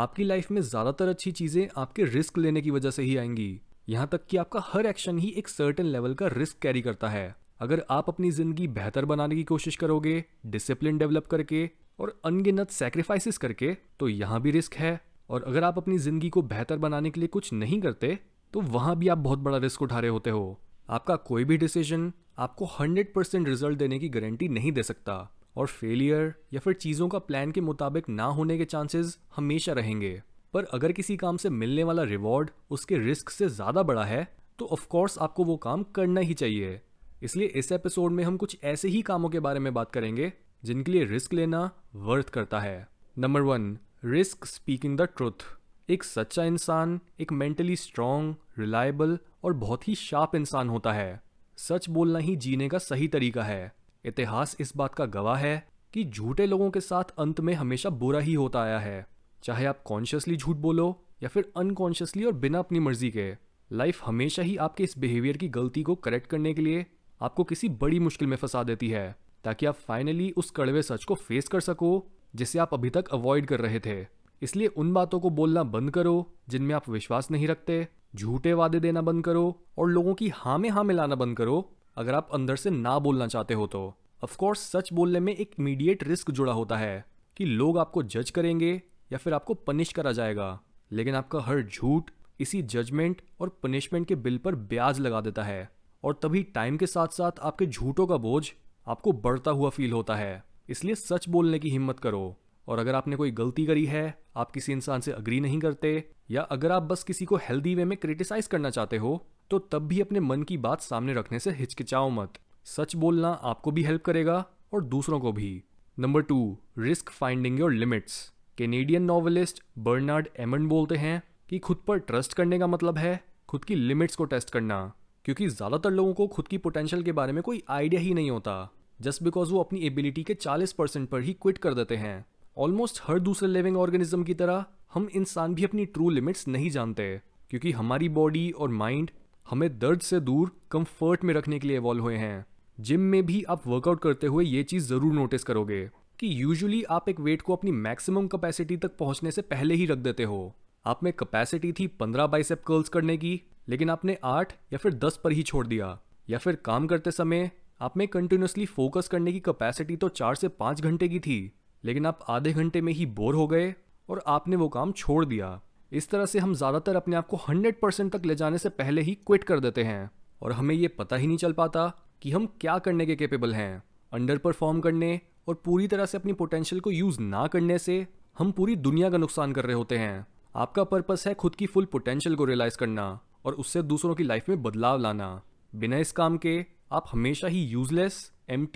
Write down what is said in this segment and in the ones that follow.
आपकी लाइफ में ज़्यादातर अच्छी चीज़ें आपके रिस्क लेने की वजह से ही आएँगी। यहाँ तक कि आपका हर एक्शन ही एक सर्टेन लेवल का रिस्क कैरी करता है। अगर आप अपनी ज़िंदगी बेहतर बनाने की कोशिश करोगे डिसिप्लिन डेवलप करके और अनगिनत सेक्रीफाइसेस करके तो यहाँ भी रिस्क है। और अगर आप अपनी ज़िंदगी को बेहतर बनाने के लिए कुछ नहीं करते तो वहाँ भी आप बहुत बड़ा रिस्क उठा रहे होते हो। आपका कोई भी डिसीज़न आपको 100% रिज़ल्ट देने की गारंटी नहीं दे सकता। और फेलियर या फिर चीज़ों का प्लान के मुताबिक ना होने के चांसेस हमेशा रहेंगे। पर अगर किसी काम से मिलने वाला रिवॉर्ड उसके रिस्क से ज़्यादा बड़ा है तो ऑफकोर्स आपको वो काम करना ही चाहिए। इसलिए इस एपिसोड में हम कुछ ऐसे ही कामों के बारे में बात करेंगे, जिनके लिए रिस्क लेना वर्थ करता है। Number one risk speaking the truth एक सच्चा इंसान एक मेंटली स्ट्रॉन्ग रिलायबल और बहुत ही शार्प इंसान होता है। सच बोलना ही जीने का सही तरीका है। इतिहास इस बात का गवाह है कि झूठे लोगों के साथ अंत में हमेशा बुरा ही होता आया है। चाहे आप कॉन्शियसली झूठ बोलो या फिर अनकॉन्शियसली और बिना अपनी मर्ज़ी के लाइफ हमेशा ही आपके इस बिहेवियर की गलती को करेक्ट करने के लिए आपको किसी बड़ी मुश्किल में फंसा देती है, ताकि आप फाइनली उस कड़वे सच को फेस कर सको, जिसे आप अभी तक अवॉइड कर रहे थे। इसलिए उन बातों को बोलना बंद करो, जिनमें आप विश्वास नहीं रखते, झूठे वादे देना बंद करो और लोगों की हाँ में हाँ मिलाना बंद करो अगर आप अंदर से ना बोलना चाहते हो तो। ऑफकोर्स सच बोलने में एक इमीडिएट रिस्क जुड़ा होता है कि लोग आपको जज करेंगे या फिर आपको पनिश करा जाएगा। लेकिन आपका हर झूठ, इसी जजमेंट और पनिशमेंट के बिल पर ब्याज लगा देता है। और तभी टाइम के साथ साथ आपके झूठों का बोझ आपको बढ़ता हुआ फील होता है। इसलिए सच बोलने की हिम्मत करो। और अगर आपने कोई गलती करी है, आप किसी इंसान से अग्री नहीं करते, या अगर आप बस किसी को हेल्दी वे में क्रिटिसाइज करना चाहते हो तो तब भी अपने मन की बात सामने रखने से हिचकिचाओ मत। सच बोलना आपको भी हेल्प करेगा और दूसरों को भी। Number two risk finding your limits Canadian novelist Bernard एमन बोलते हैं कि खुद पर ट्रस्ट करने का मतलब है खुद की लिमिट्स को टेस्ट करना, क्योंकि ज़्यादातर लोगों को खुद की पोटेंशियल के बारे में कोई आइडिया ही नहीं होता। जस्ट बिकॉज़ वो अपनी एबिलिटी के 40 परसेंट पर ही क्विट कर देते हैं। ऑलमोस्ट हर दूसरे लिविंग ऑर्गेनिज्म की तरह हम इंसान भी अपनी ट्रू लिमिट्स नहीं जानते, क्योंकि हमारी बॉडी और माइंड हमें दर्द से दूर कंफर्ट में रखने के लिए इवॉल्व हुए हैं। जिम में भी आप वर्कआउट करते हुए ये चीज़ ज़रूर नोटिस करोगे कि यूजुअली आप एक वेट को अपनी मैक्सिमम कैपेसिटी तक पहुँचने से पहले ही रख देते हो। आप में कैपेसिटी थी पंद्रह बाइसेप कर्ल्स करने की, लेकिन आपने आठ या फिर दस पर ही छोड़ दिया। या फिर काम करते समय आप में कंटिन्यूसली फोकस करने की कैपेसिटी तो चार से पाँच घंटे की थी, लेकिन आप आधे घंटे में ही बोर हो गए और आपने वो काम छोड़ दिया। इस तरह से हम ज़्यादातर अपने आप को हंड्रेड परसेंट तक ले जाने से पहले ही क्विट कर देते हैं। और हमें ये पता ही नहीं चल पाता कि हम क्या करने के केपेबल हैं। अंडर परफॉर्म करने और पूरी तरह से अपनी पोटेंशियल को यूज़ ना करने से हम पूरी दुनिया का नुकसान कर रहे होते हैं। आपका पर्पस है खुद की फुल पोटेंशियल को रियलाइज़ करना और उससे दूसरों की लाइफ में बदलाव लाना। बिना इस काम के आप हमेशा ही यूजलेस एम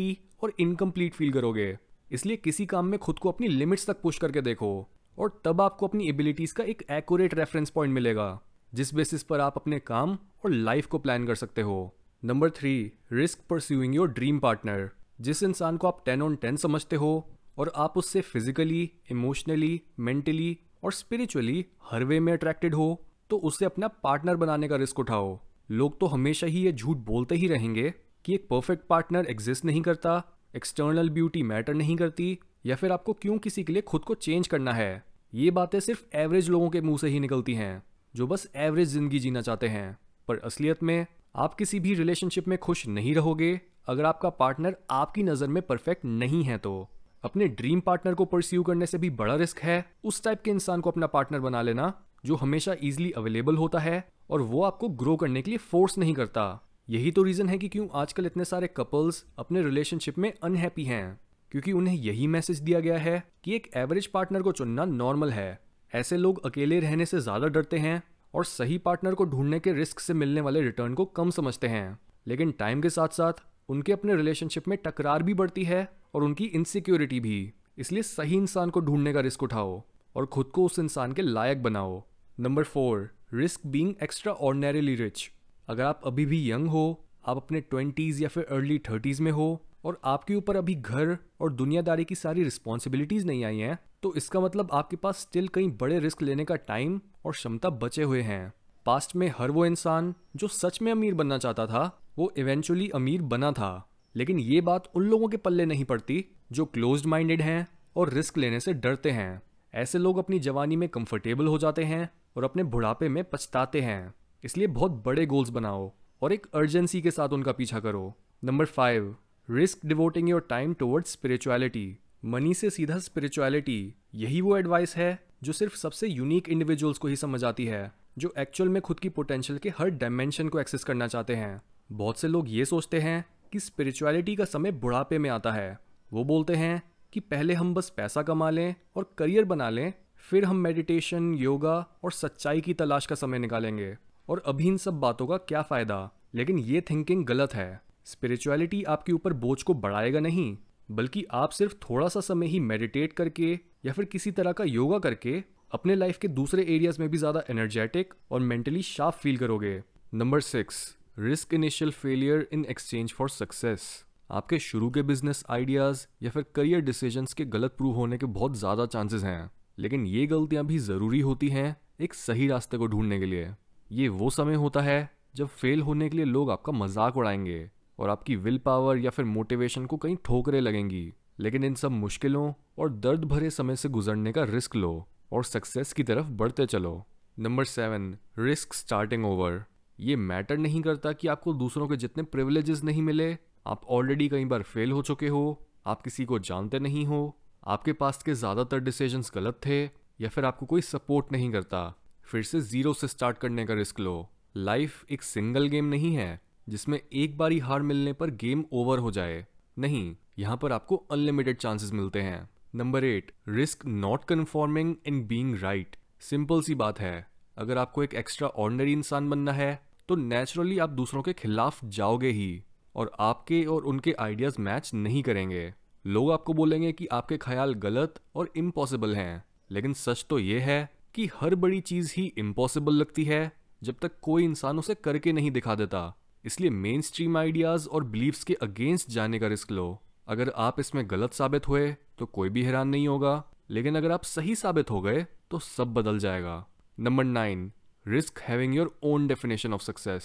और इनकम्प्लीट फील करोगे। इसलिए किसी काम में खुद को अपनी लिमिट्स तक पुश करके देखो। और तब आपको अपनी एबिलिटीज का एक एक्यूरेट रेफरेंस पॉइंट मिलेगा, जिस बेसिस पर आप अपने काम और लाइफ को प्लान कर सकते हो। Number three risk pursuing your dream partner जिस इंसान को आप टेन ऑन टेन समझते हो और आप उससे फिजिकली इमोशनली मेंटली और स्पिरिचुअली हर वे में अट्रैक्टेड हो तो उससे अपना पार्टनर बनाने का रिस्क उठाओ। लोग तो हमेशा ही ये झूठ बोलते ही रहेंगे कि एक परफेक्ट पार्टनर एग्जिस्ट नहीं करता एक्सटर्नल ब्यूटी मैटर नहीं करती या फिर आपको क्यों किसी के लिए खुद को चेंज करना है? ये बातें सिर्फ़ एवरेज लोगों के मुँह से ही निकलती हैं, जो बस एवरेज ज़िंदगी जीना चाहते हैं। पर असलियत में, आप किसी भी रिलेशनशिप में खुश नहीं रहोगे अगर आपका पार्टनर आपकी नज़र में परफेक्ट नहीं है तो। अपने ड्रीम पार्टनर को परस्यू करने से भी बड़ा रिस्क है। उस टाइप के इंसान को अपना पार्टनर बना लेना, जो हमेशा इजिली अवेलेबल होता है और वो आपको ग्रो करने के लिए फोर्स नहीं करता। यही तो रीज़न है कि क्यों आजकल इतने सारे कपल्स अपने रिलेशनशिप में अनहैप्पी हैं। क्योंकि उन्हें यही मैसेज दिया गया है कि एक एवरेज पार्टनर को चुनना नॉर्मल है। ऐसे लोग अकेले रहने से ज़्यादा डरते हैं और सही पार्टनर को ढूँढने के रिस्क से मिलने वाले रिटर्न को कम समझते हैं। लेकिन टाइम के साथ साथ उनके अपने रिलेशनशिप में टकरार भी बढ़ती है और उनकी इनसिक्योरिटी भी। इसलिए सही इंसान को ढूँढने का रिस्क उठाओ और खुद को उस इंसान के लायक बनाओ। Number four risk being extraordinarily rich अगर आप अभी भी यंग हो, आप अपने ट्वेंटीज़ या फिर अर्ली थर्टीज़ में हो और आपके ऊपर अभी घर और दुनियादारी की सारी रिस्पॉन्सिबिलिटीज़ नहीं आई हैं तो इसका मतलब आपके पास स्टिल कई बड़े रिस्क लेने का टाइम और क्षमता बचे हुए हैं। पास्ट में हर वो इंसान जो सच में अमीर बनना चाहता था, वो इवेंचुअली अमीर बना था। लेकिन ये बात उन लोगों के पल्ले नहीं पड़ती जो क्लोज माइंडेड हैं और रिस्क लेने से डरते हैं। ऐसे लोग अपनी जवानी में कंफर्टेबल हो जाते हैं और अपने बुढ़ापे में पछताते हैं। इसलिए बहुत बड़े गोल्स बनाओ और एक अर्जेंसी के साथ उनका पीछा करो। Number five risk devoting your time towards spirituality money से सीधा स्पिरिचुअलिटी यही वो एडवाइस है जो सिर्फ़ सबसे यूनिक इंडिविजुअल्स को ही समझ आती है, जो एक्चुअल में खुद की पोटेंशियल के हर डायमेंशन को एक्सेस करना चाहते हैं। बहुत से लोग ये सोचते हैं कि स्पिरिचुअलिटी का समय बुढ़ापे में आता है। वो बोलते हैं कि पहले हम बस पैसा कमा लें और करियर बना लें, फिर हम मेडिटेशन योगा और सच्चाई की तलाश का समय निकालेंगे। और अभी इन सब बातों का क्या फ़ायदा? लेकिन ये थिंकिंग गलत है। स्पिरिचुअलिटी आपके ऊपर बोझ को बढ़ाएगा नहीं, बल्कि आप सिर्फ़ थोड़ा सा समय ही मेडिटेट करके या फिर किसी तरह का योगा करके अपने लाइफ के दूसरे एरियाज़ में भी ज़्यादा एनर्जेटिक और मेंटली शार्प फील करोगे। Number six risk initial failure in exchange for success आपके शुरू के बिज़नेस आइडियाज़ या फिर करियर डिसीजंस के गलत प्रूव होने के बहुत ज़्यादा चांसेस हैं। लेकिन ये गलतियाँ भी ज़रूरी होती हैं एक सही रास्ते को ढूँढने के लिए। ये वो समय होता है जब फेल होने के लिए लोग आपका मज़ाक उड़ाएँगे। और आपकी विल पावर या फिर मोटिवेशन को कहीं ठोकरे लगेंगी। लेकिन इन सब मुश्किलों और दर्द भरे समय से गुजरने का रिस्क लो और सक्सेस की तरफ़ बढ़ते चलो। Number seven risk starting over ये मैटर नहीं करता कि आपको दूसरों के जितने प्रिविलेजेस नहीं मिले। आप ऑलरेडी कई बार फेल हो चुके हो, आप किसी को जानते नहीं हो, आपके पास के ज़्यादातर डिसीजंस गलत थे या फिर आपको कोई सपोर्ट नहीं करता। फिर से ज़ीरो से स्टार्ट करने का रिस्क लो। लाइफ एक सिंगल गेम नहीं है। जिसमें एक बारी हार मिलने पर गेम ओवर हो जाए। नहीं, यहाँ पर आपको अनलिमिटेड चांसेस मिलते हैं। Number eight risk not conforming in being right simple सी बात है। अगर आपको एक एक्स्ट्रा ऑर्डनरी इंसान बनना है तो नेचुरली आप दूसरों के खिलाफ जाओगे ही और आपके और उनके आइडियाज़ मैच नहीं करेंगे। लोग आपको बोलेंगे कि आपके ख्याल गलत और इम्पॉसिबल हैं, लेकिन सच तो ये है कि हर बड़ी चीज़ ही इम्पॉसिबल लगती है, जब तक कोई इंसान उसे करके नहीं दिखा देता। इसलिए मेन स्ट्रीम आइडियाज़ और बिलीव्स के अगेंस्ट जाने का रिस्क लो। अगर आप इसमें गलत साबित हुए तो कोई भी हैरान नहीं होगा। लेकिन अगर आप सही साबित हो गए तो सब बदल जाएगा। Number nine risk having your own definition of success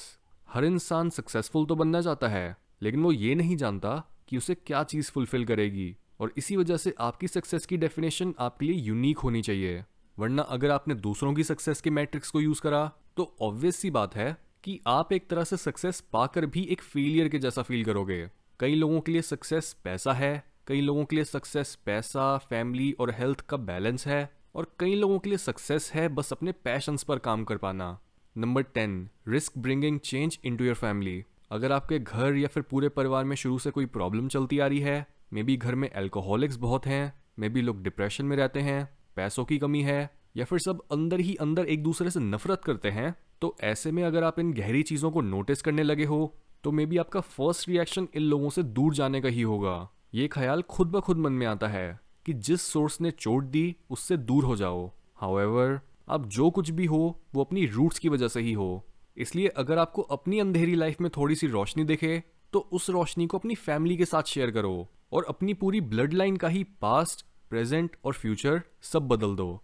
हर इंसान सक्सेसफुल तो बनना चाहता है, लेकिन वो ये नहीं जानता कि उसे क्या चीज़ फुलफिल करेगी। और इसी वजह से आपकी सक्सेस की डेफिनेशन आपके लिए यूनिक होनी चाहिए। वरना अगर आपने दूसरों की सक्सेस के मैट्रिक्स को यूज़ करा तो ऑब्वियस सी बात है कि आप एक तरह से सक्सेस पाकर भी एक फेलियर के जैसा फील करोगे। कई लोगों के लिए सक्सेस पैसा है, कई लोगों के लिए सक्सेस पैसा फैमिली और हेल्थ का बैलेंस है, और कई लोगों के लिए सक्सेस है बस अपने पैशंस पर काम कर पाना। Number ten risk bringing change into your family अगर आपके घर या फिर पूरे परिवार में शुरू से कोई प्रॉब्लम चलती आ रही है मे बी घर में एल्कोहलिक्स बहुत हैं मे बी लोग डिप्रेशन में रहते हैं, पैसों की कमी है, या फिर सब अंदर ही अंदर एक दूसरे से नफरत करते हैं तो ऐसे में अगर आप इन गहरी चीज़ों को नोटिस करने लगे हो तो मे बी आपका फ़र्स्ट रिएक्शन इन लोगों से दूर जाने का ही होगा। ये ख्याल खुद ब खुद मन में आता है कि जिस सोर्स ने चोट दी, उससे दूर हो जाओ। हाउएवर आप जो कुछ भी हो, वो अपनी रूट्स की वजह से ही हो। इसलिए अगर आपको अपनी अंधेरी लाइफ में थोड़ी सी रोशनी दिखे तो उस रोशनी को अपनी फैमिली के साथ शेयर करो और अपनी पूरी ब्लड लाइन का ही पास्ट प्रेजेंट और फ्यूचर सब बदल दो।